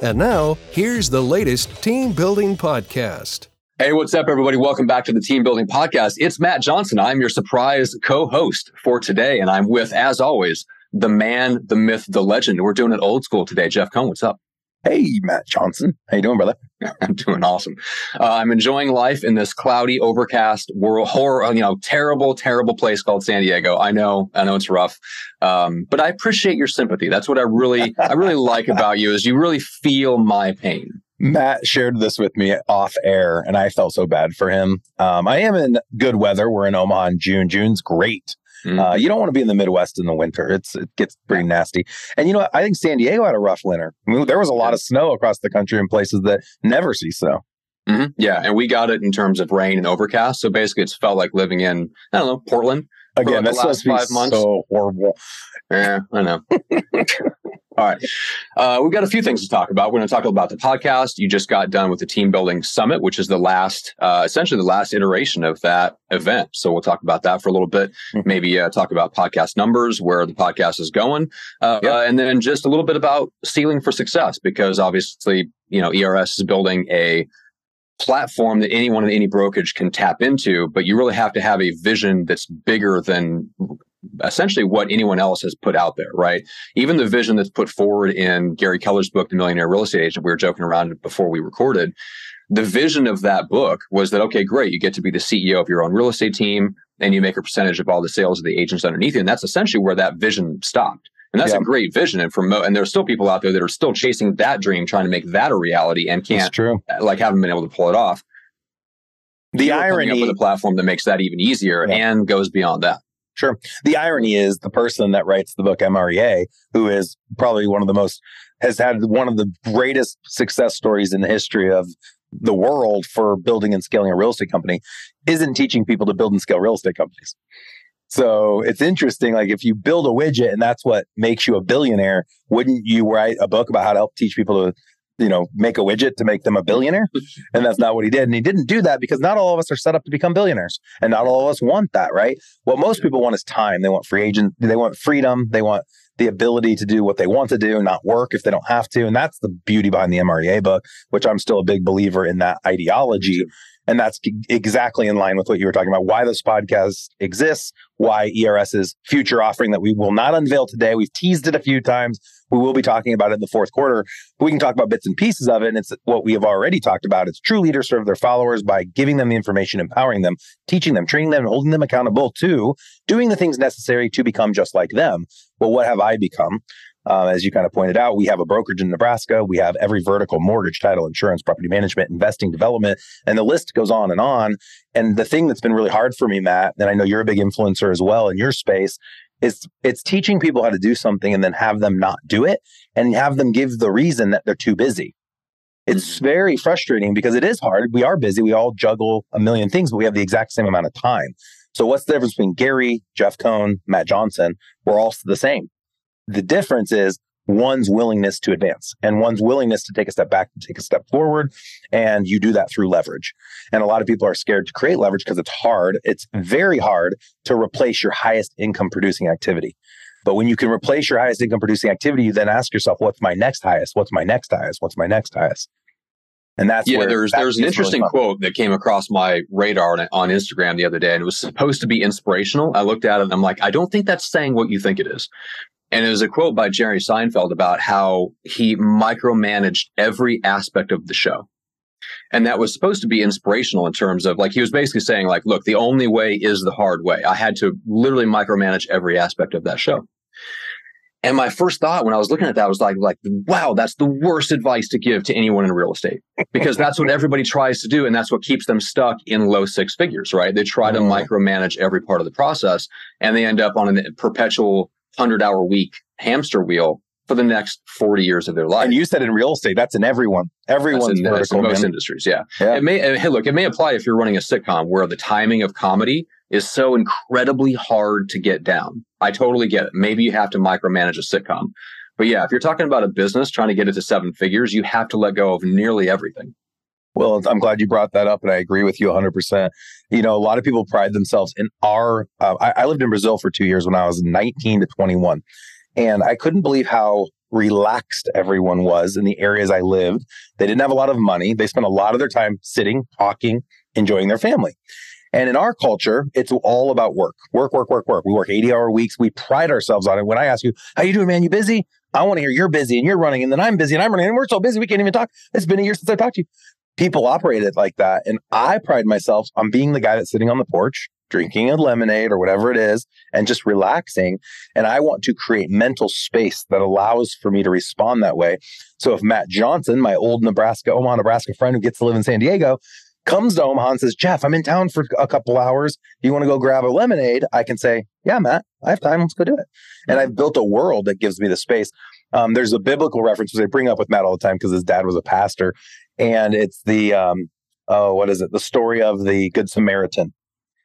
And now, here's the latest team building podcast. Hey, what's up, everybody? Welcome back to the Team Building Podcast. It's Matt Johnson. I'm your surprise co host for today, and I'm with, as always, the man, the myth, the legend. We're doing it old school today. Jeff Cohn, what's up? Hey, Matt Johnson. How you doing, brother? I'm doing awesome. Uh, I'm enjoying life in this cloudy, overcast world, horror, you know, terrible, terrible place called San Diego. I know, I know it's rough, um, but I appreciate your sympathy. That's what I really, I really like about you is you really feel my pain. Matt shared this with me off air, and I felt so bad for him. Um, I am in good weather. We're in Omaha in June. June's great. Mm-hmm. Uh, you don't want to be in the Midwest in the winter. It's it gets pretty nasty. And you know, I think San Diego had a rough winter. I mean, there was a lot of snow across the country in places that never see snow. Mm-hmm. Yeah, and we got it in terms of rain and overcast. So basically, it's felt like living in I don't know Portland. Again, like that's last five months. So horrible. Yeah, I know. All right. Uh, we've got a few things to talk about. We're going to talk about the podcast. You just got done with the Team Building Summit, which is the last, uh, essentially the last iteration of that event. So we'll talk about that for a little bit. Mm-hmm. Maybe uh, talk about podcast numbers, where the podcast is going, uh, yep. and then just a little bit about Ceiling for Success, because obviously, you know, ERS is building a platform that anyone in any brokerage can tap into, but you really have to have a vision that's bigger than essentially what anyone else has put out there, right? Even the vision that's put forward in Gary Keller's book, The Millionaire Real Estate Agent, we were joking around before we recorded. The vision of that book was that, okay, great, you get to be the CEO of your own real estate team and you make a percentage of all the sales of the agents underneath you. And that's essentially where that vision stopped. And that's yeah. a great vision. And for mo- and there's still people out there that are still chasing that dream, trying to make that a reality and can't, true. Uh, like, haven't been able to pull it off. The irony of a platform that makes that even easier yeah. and goes beyond that. Sure. The irony is the person that writes the book MREA, who is probably one of the most, has had one of the greatest success stories in the history of the world for building and scaling a real estate company, isn't teaching people to build and scale real estate companies. So it's interesting. Like if you build a widget and that's what makes you a billionaire, wouldn't you write a book about how to help teach people to you know, make a widget to make them a billionaire. And that's not what he did. And he didn't do that because not all of us are set up to become billionaires. And not all of us want that, right? What most people want is time. They want free agent, they want freedom, they want the ability to do what they want to do, not work if they don't have to. And that's the beauty behind the MREA book, which I'm still a big believer in that ideology. And that's exactly in line with what you were talking about, why this podcast exists, why ERS's future offering that we will not unveil today. We've teased it a few times. We will be talking about it in the fourth quarter. We can talk about bits and pieces of it. And it's what we have already talked about. It's true leaders serve their followers by giving them the information, empowering them, teaching them, training them, and holding them accountable to doing the things necessary to become just like them. Well, what have I become? Uh, as you kind of pointed out, we have a brokerage in Nebraska. We have every vertical mortgage, title, insurance, property management, investing, development, and the list goes on and on. And the thing that's been really hard for me, Matt, and I know you're a big influencer as well in your space, is it's teaching people how to do something and then have them not do it and have them give the reason that they're too busy. It's mm-hmm. very frustrating because it is hard. We are busy. We all juggle a million things, but we have the exact same amount of time. So what's the difference between Gary, Jeff Cohn, Matt Johnson? We're all the same. The difference is one's willingness to advance and one's willingness to take a step back and take a step forward. And you do that through leverage. And a lot of people are scared to create leverage because it's hard. It's mm. very hard to replace your highest income producing activity. But when you can replace your highest income producing activity, you then ask yourself, what's my next highest? What's my next highest? What's my next highest? And that's yeah. There's there's an interesting really quote that came across my radar on, on Instagram the other day, and it was supposed to be inspirational. I looked at it and I'm like, I don't think that's saying what you think it is. And it was a quote by Jerry Seinfeld about how he micromanaged every aspect of the show. And that was supposed to be inspirational in terms of like, he was basically saying, like, look, the only way is the hard way. I had to literally micromanage every aspect of that show. And my first thought when I was looking at that was like, like, wow, that's the worst advice to give to anyone in real estate because that's what everybody tries to do. And that's what keeps them stuck in low six figures, right? They try to mm-hmm. micromanage every part of the process and they end up on a perpetual 100 hour week hamster wheel for the next 40 years of their life. And you said in real estate, that's in everyone. Everyone's in, vertical, in most man. industries. Yeah. yeah. It may, hey, look, it may apply if you're running a sitcom where the timing of comedy is so incredibly hard to get down. I totally get it. Maybe you have to micromanage a sitcom. But yeah, if you're talking about a business trying to get it to seven figures, you have to let go of nearly everything. Well, I'm glad you brought that up, and I agree with you 100%. You know, a lot of people pride themselves in our. Uh, I, I lived in Brazil for two years when I was 19 to 21, and I couldn't believe how relaxed everyone was in the areas I lived. They didn't have a lot of money. They spent a lot of their time sitting, talking, enjoying their family. And in our culture, it's all about work, work, work, work, work. We work 80 hour weeks. We pride ourselves on it. When I ask you, how you doing, man? You busy? I want to hear you're busy and you're running and then I'm busy and I'm running and we're so busy we can't even talk. It's been a year since I talked to you. People operate it like that. And I pride myself on being the guy that's sitting on the porch, drinking a lemonade or whatever it is, and just relaxing. And I want to create mental space that allows for me to respond that way. So if Matt Johnson, my old Nebraska, Omaha, Nebraska friend who gets to live in San Diego, comes to Omaha and says, Jeff, I'm in town for a couple hours. Do you want to go grab a lemonade? I can say, Yeah, Matt, I have time. Let's go do it. And I've built a world that gives me the space. Um, there's a biblical reference which I bring up with Matt all the time because his dad was a pastor. And it's the, um, oh, what is it? The story of the Good Samaritan.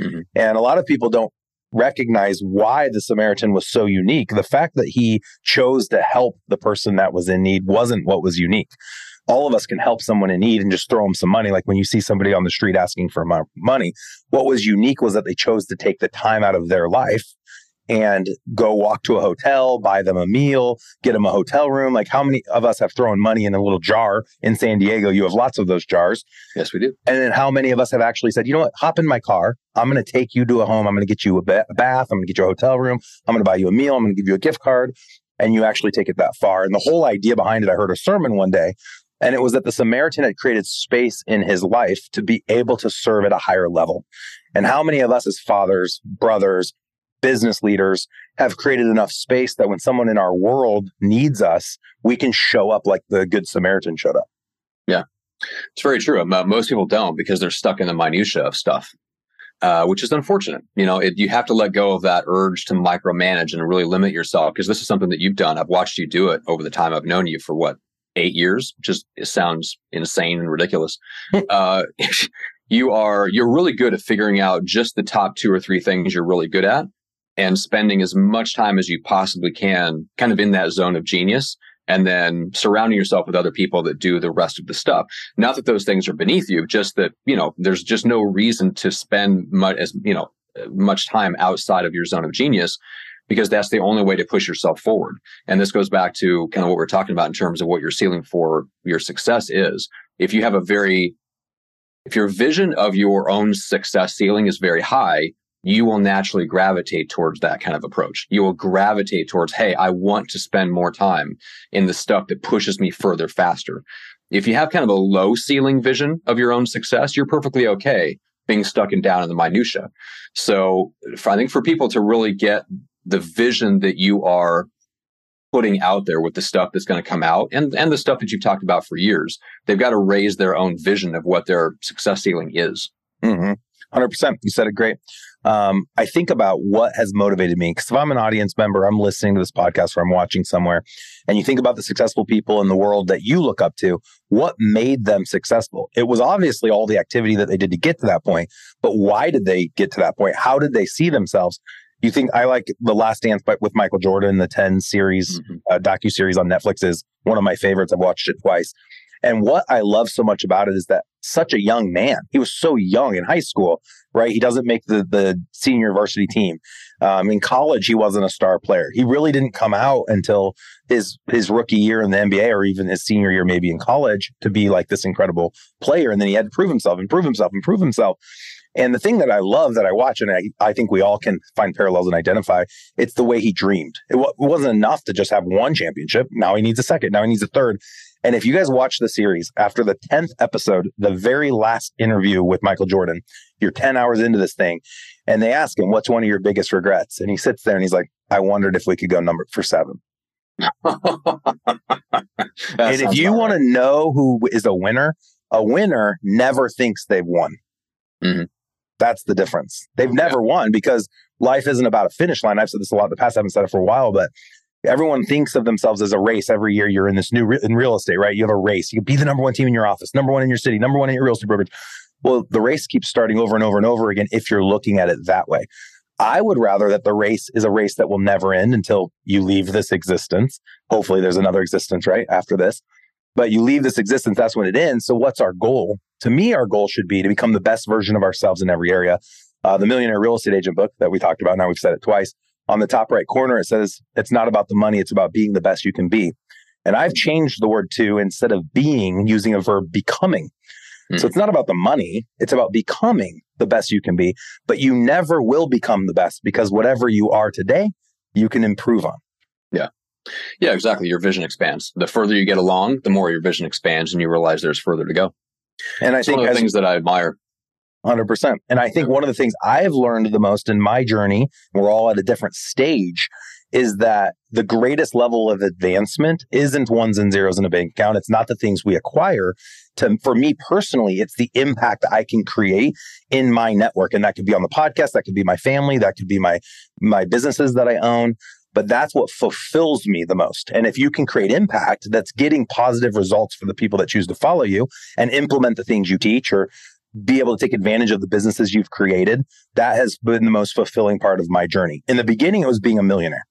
Mm-hmm. And a lot of people don't recognize why the Samaritan was so unique. The fact that he chose to help the person that was in need wasn't what was unique all of us can help someone in need and just throw them some money. Like when you see somebody on the street asking for money, what was unique was that they chose to take the time out of their life and go walk to a hotel, buy them a meal, get them a hotel room. Like how many of us have thrown money in a little jar in San Diego? You have lots of those jars. Yes, we do. And then how many of us have actually said, you know what, hop in my car. I'm going to take you to a home. I'm going to get you a, ba- a bath. I'm going to get you a hotel room. I'm going to buy you a meal. I'm going to give you a gift card. And you actually take it that far. And the whole idea behind it, I heard a sermon one day and it was that the Samaritan had created space in his life to be able to serve at a higher level. And how many of us as fathers, brothers, business leaders have created enough space that when someone in our world needs us, we can show up like the Good Samaritan showed up? Yeah, it's very true. Most people don't because they're stuck in the minutia of stuff. Uh, which is unfortunate. You know, it, you have to let go of that urge to micromanage and really limit yourself because this is something that you've done. I've watched you do it over the time I've known you for what eight years, just sounds insane and ridiculous. uh, you are you're really good at figuring out just the top two or three things you're really good at and spending as much time as you possibly can kind of in that zone of genius and then surrounding yourself with other people that do the rest of the stuff not that those things are beneath you just that you know there's just no reason to spend much as you know much time outside of your zone of genius because that's the only way to push yourself forward. And this goes back to kind of what we're talking about in terms of what your ceiling for your success is. If you have a very, if your vision of your own success ceiling is very high, you will naturally gravitate towards that kind of approach. You will gravitate towards, hey, I want to spend more time in the stuff that pushes me further faster. If you have kind of a low ceiling vision of your own success, you're perfectly okay being stuck and down in the minutia. So I think for people to really get the vision that you are putting out there with the stuff that's going to come out and, and the stuff that you've talked about for years. They've got to raise their own vision of what their success ceiling is. Mm-hmm. 100%. You said it great. Um, I think about what has motivated me because if I'm an audience member, I'm listening to this podcast or I'm watching somewhere, and you think about the successful people in the world that you look up to, what made them successful? It was obviously all the activity that they did to get to that point, but why did they get to that point? How did they see themselves? you think I like The Last Dance but with Michael Jordan, the 10 series, mm-hmm. uh, docu series on Netflix is one of my favorites. I've watched it twice. And what I love so much about it is that such a young man, he was so young in high school, right? He doesn't make the, the senior varsity team. Um, in college, he wasn't a star player. He really didn't come out until his, his rookie year in the NBA or even his senior year, maybe in college to be like this incredible player. And then he had to prove himself, and prove himself, and prove himself. And the thing that I love that I watch, and I, I think we all can find parallels and identify, it's the way he dreamed. It, w- it wasn't enough to just have one championship. Now he needs a second. Now he needs a third. And if you guys watch the series, after the 10th episode, the very last interview with Michael Jordan, you're 10 hours into this thing, and they ask him, What's one of your biggest regrets? And he sits there and he's like, I wondered if we could go number for seven. and if you want to know who is a winner, a winner never thinks they've won. Mm-hmm. That's the difference. They've never yeah. won because life isn't about a finish line. I've said this a lot in the past. I haven't said it for a while, but everyone thinks of themselves as a race every year you're in this new re- in real estate right? You have a race. You can be the number one team in your office number one in your city number one in your real estate brokerage. Well the race keeps starting over and over and over again if you're looking at it that way. I would rather that the race is a race that will never end until you leave this existence. Hopefully there's another existence right after this. But you leave this existence that's when it ends. So what's our goal? To me our goal should be to become the best version of ourselves in every area. Uh, the millionaire real estate agent book that we talked about now we've said it twice on the top right corner, it says it's not about the money, it's about being the best you can be. And I've changed the word to instead of being, using a verb becoming. Mm. So it's not about the money, it's about becoming the best you can be. But you never will become the best because whatever you are today, you can improve on. Yeah. Yeah, exactly. Your vision expands. The further you get along, the more your vision expands and you realize there's further to go. And I it's think one of the things that I admire 100%. And I think one of the things I've learned the most in my journey, we're all at a different stage, is that the greatest level of advancement isn't ones and zeros in a bank account. It's not the things we acquire. To, for me personally, it's the impact I can create in my network. And that could be on the podcast, that could be my family, that could be my my businesses that I own. But that's what fulfills me the most. And if you can create impact that's getting positive results for the people that choose to follow you and implement the things you teach or be able to take advantage of the businesses you've created, that has been the most fulfilling part of my journey. In the beginning, it was being a millionaire.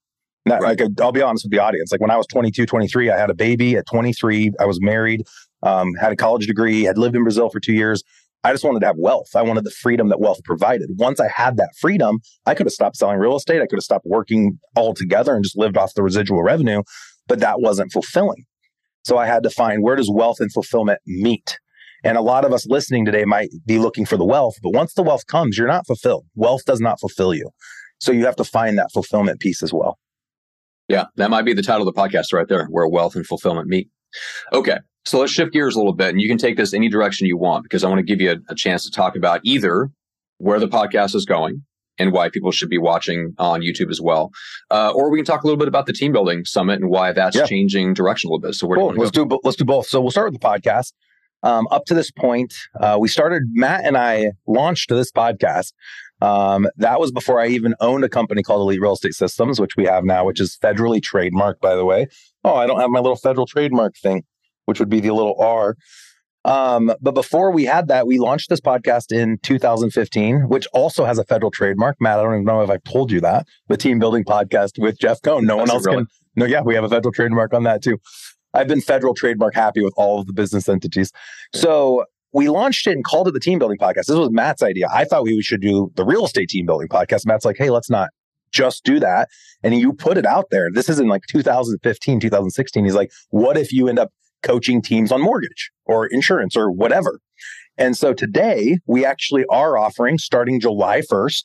Not, right. Like, I'll be honest with the audience. Like when I was 22, 23, I had a baby. At 23, I was married, um, had a college degree, had lived in Brazil for two years. I just wanted to have wealth. I wanted the freedom that wealth provided. Once I had that freedom, I could have stopped selling real estate. I could have stopped working altogether and just lived off the residual revenue, but that wasn't fulfilling. So I had to find where does wealth and fulfillment meet? And a lot of us listening today might be looking for the wealth, but once the wealth comes, you're not fulfilled. Wealth does not fulfill you. So you have to find that fulfillment piece as well. Yeah, that might be the title of the podcast right there, where wealth and fulfillment meet. Okay, so let's shift gears a little bit, and you can take this any direction you want because I want to give you a, a chance to talk about either where the podcast is going and why people should be watching on YouTube as well, uh, or we can talk a little bit about the team building summit and why that's yeah. changing direction a little bit. So where cool. do let's go? do let's do both. So we'll start with the podcast. Um, up to this point, uh, we started, Matt and I launched this podcast. Um, that was before I even owned a company called Elite Real Estate Systems, which we have now, which is federally trademarked, by the way. Oh, I don't have my little federal trademark thing, which would be the little R. Um, but before we had that, we launched this podcast in 2015, which also has a federal trademark. Matt, I don't even know if I've told you that. The Team Building Podcast with Jeff Cohn. No That's one else really? can. No, yeah, we have a federal trademark on that too. I've been federal trademark happy with all of the business entities. So we launched it and called it the team building podcast. This was Matt's idea. I thought we should do the real estate team building podcast. Matt's like, hey, let's not just do that. And you put it out there. This is in like 2015, 2016. He's like, what if you end up coaching teams on mortgage or insurance or whatever? And so today we actually are offering starting July 1st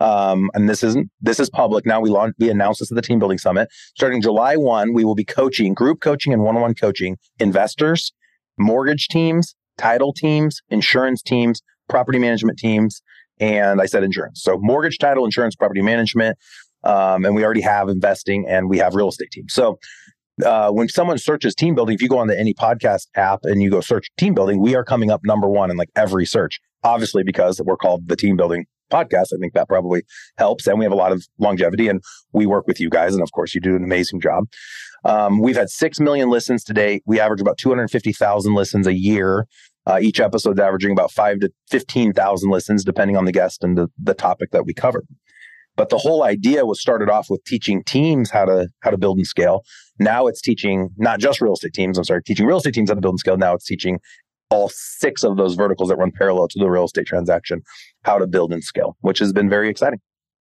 um, and this isn't this is public now. We launched we announced this at the Team Building Summit. Starting July one, we will be coaching group coaching and one on one coaching investors, mortgage teams, title teams, insurance teams, property management teams, and I said insurance. So mortgage, title, insurance, property management, um, and we already have investing and we have real estate teams. So uh, when someone searches team building, if you go on to any podcast app and you go search team building, we are coming up number one in like every search. Obviously, because we're called the team building podcast. I think that probably helps. And we have a lot of longevity and we work with you guys. And of course, you do an amazing job. Um, we've had 6 million listens today. We average about 250,000 listens a year. Uh, each episode's averaging about five to 15,000 listens, depending on the guest and the, the topic that we cover. But the whole idea was started off with teaching teams how to how to build and scale. Now it's teaching not just real estate teams. I'm sorry, teaching real estate teams how to build and scale. Now it's teaching all six of those verticals that run parallel to the real estate transaction, how to build and scale, which has been very exciting.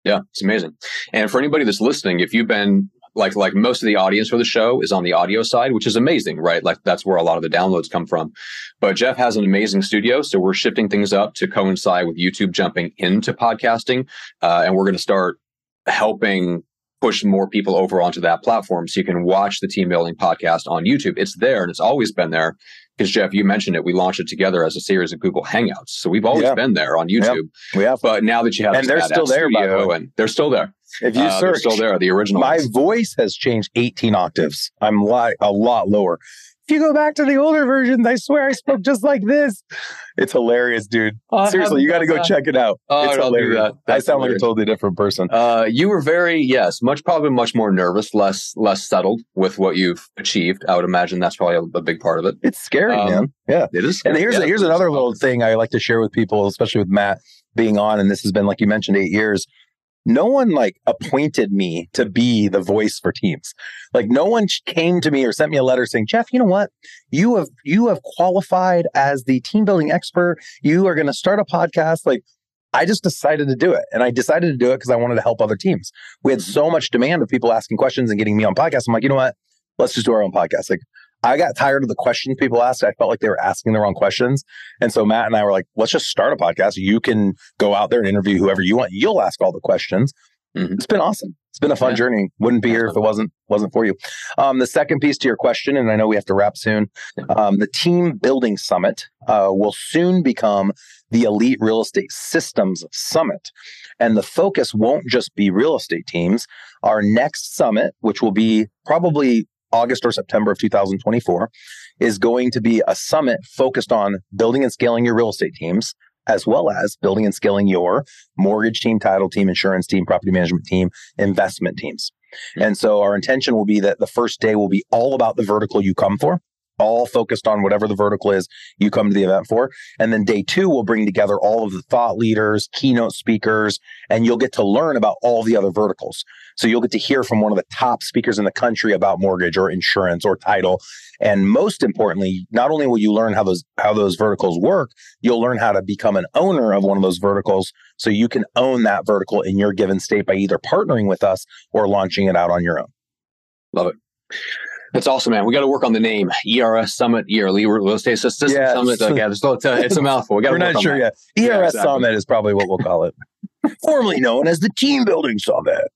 Yeah, it's amazing. And for anybody that's listening, if you've been like like most of the audience for the show is on the audio side, which is amazing, right? Like that's where a lot of the downloads come from. But Jeff has an amazing studio, so we're shifting things up to coincide with YouTube jumping into podcasting, uh, and we're going to start helping push more people over onto that platform so you can watch the team building podcast on YouTube. It's there and it's always been there because Jeff, you mentioned it. We launched it together as a series of Google Hangouts, so we've always yeah. been there on YouTube. Yeah, we have. But now that you have, and they're still there, by the way. and they're still there. If you uh, search, still there, the original. my ones. voice has changed 18 octaves. I'm li- a lot lower. If you go back to the older versions, I swear I spoke just like this. It's hilarious, dude. I Seriously, you got to go done check it out. Oh, it's I'll do hilarious. that. I That's sound like hilarious. a totally different person. Uh, you were very yes, much probably much more nervous, less less settled with what you've achieved. I would imagine that's probably a, a big part of it. It's scary, Um, man. Yeah. It is. And here's yeah, here's another little thing I like to share with people, especially with Matt being on, and this has been like you mentioned, eight years. No one like appointed me to be the voice for teams. Like no one came to me or sent me a letter saying, Jeff, you know what? You have you have qualified as the team building expert. You are going to start a podcast. Like I just decided to do it, and I decided to do it because I wanted to help other teams. We had so much demand of people asking questions and getting me on podcasts. I'm like, you know what? Let's just do our own podcast. Like I got tired of the questions people asked. I felt like they were asking the wrong questions. And so Matt and I were like, let's just start a podcast. You can go out there and interview whoever you want. You'll ask all the questions. Mhm. It's been awesome. It's been a fun Yeah. journey. Wouldn't be here if it wasn't wasn't for you. Um, the second piece to your question, and I know we have to wrap soon. Um, the team building summit uh, will soon become the Elite Real Estate Systems Summit, and the focus won't just be real estate teams. Our next summit, which will be probably August or September of 2024, is going to be a summit focused on building and scaling your real estate teams, as well as building and scaling your mortgage team, title team, insurance team, property management team, investment teams. Hmm. And so our intention will be that the first day will be all about the vertical you come for, all focused on whatever the vertical is you come to the event for. And then day two we'll bring together all of the thought leaders, keynote speakers, and you'll get to learn about all the other verticals. So you'll get to hear from one of the top speakers in the country about mortgage or insurance or title. And most importantly, not only will you learn how those how those verticals work, you'll learn how to become an owner of one of those verticals so you can own that vertical in your given state by either partnering with us or launching it out on your own. That's awesome, man. We got to work on the name ERS Summit, Yearly Real Estate System Yeah, Summit. it's- Okay, it's, it's, a, mouthful. We got to We're not sure that. yet. Yeah, ERS exactly. Summit is probably what we'll call it. Formerly known as the Team Building Summit.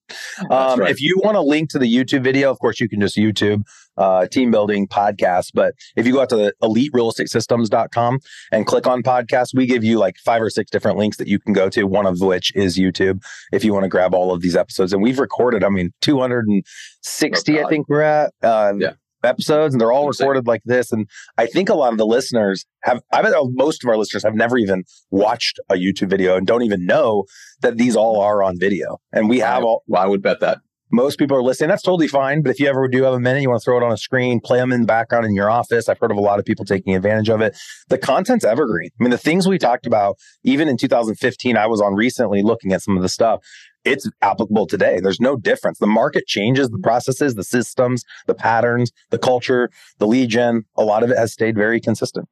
Um, right. If you want to link to the YouTube video, of course, you can just YouTube uh, Team Building Podcast. But if you go out to the eliterealestatesystems.com and click on podcast, we give you like five or six different links that you can go to, one of which is YouTube if you want to grab all of these episodes. And we've recorded, I mean, 260, Oh, I think we're at. Uh, Yeah. Episodes and they're all recorded like this. And I think a lot of the listeners have, I bet oh, most of our listeners have never even watched a YouTube video and don't even know that these all are on video. And we have all, Well, I would bet that. most people are listening. That's totally fine. But if you ever do have a minute, you want to throw it on a screen, play them in the background in your office. I've heard of a lot of people taking advantage of it. The content's evergreen. I mean, the things we talked about, even in 2015, I was on recently looking at some of the stuff. It's applicable today. There's no difference. The market changes, the processes, the systems, the patterns, the culture, the lead gen. A lot of it has stayed very consistent.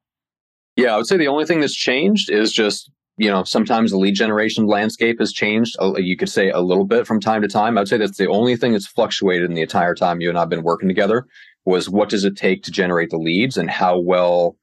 Yeah, I would say the only thing that's changed is just, you know, sometimes the lead generation landscape has changed. You could say a little bit from time to time. I'd say that's the only thing that's fluctuated in the entire time you and I've been working together was what does it take to generate the leads and how well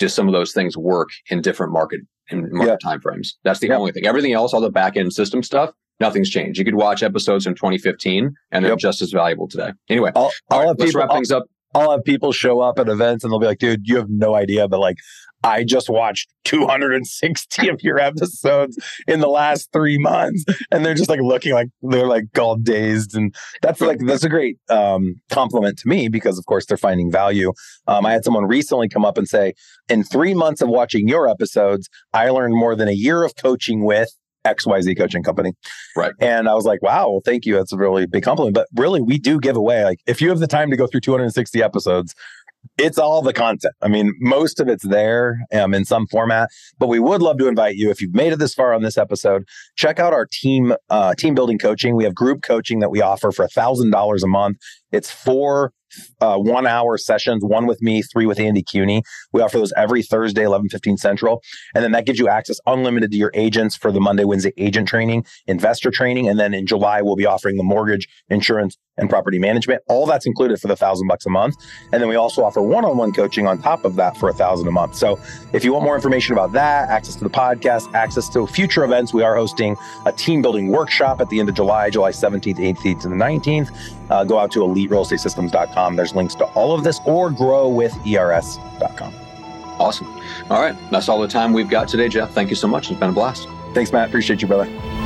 do some of those things work in different market in market timeframes. That's the Yep. only thing. Everything else, all the back end system stuff, nothing's changed. You could watch episodes from 2015 and they're Yep. just as valuable today. Anyway, I'll, I'll right, have people, wrap things up. I'll have people show up at events and they'll be like, dude, you have no idea, but like, I just watched 260 of your episodes in the last three months. And they're just like looking like they're like all dazed. And that's like, that's a great um, compliment to me because, of course, they're finding value. Um, I had someone recently come up and say, in three months of watching your episodes, I learned more than a year of coaching with XYZ coaching company. Right. And I was like, wow, well, thank you. That's a really big compliment. But really, we do give away, like, if you have the time to go through 260 episodes, it's all the content. I mean, most of it's there um, in some format, but we would love to invite you if you've made it this far on this episode. Check out our team uh, team building coaching. We have group coaching that we offer for a thousand dollars a month. It's four uh, one hour sessions, one with me, three with Andy Cuny. We offer those every Thursday, 11, 15 central. And then that gives you access unlimited to your agents for the Monday, Wednesday agent training, investor training. And then in July, we'll be offering the mortgage, insurance, and property management. All that's included for the thousand bucks a month. And then we also offer one-on-one coaching on top of that for a thousand a month. So if you want more information about that, access to the podcast, access to future events, we are hosting a team building workshop at the end of July, July 17th, 18th, and the 19th. Uh, go out to eliterealestatesystems.com. There's links to all of this or grow with ERS.com. Awesome. All right. That's all the time we've got today, Jeff. Thank you so much. It's been a blast. Thanks, Matt. Appreciate you, brother.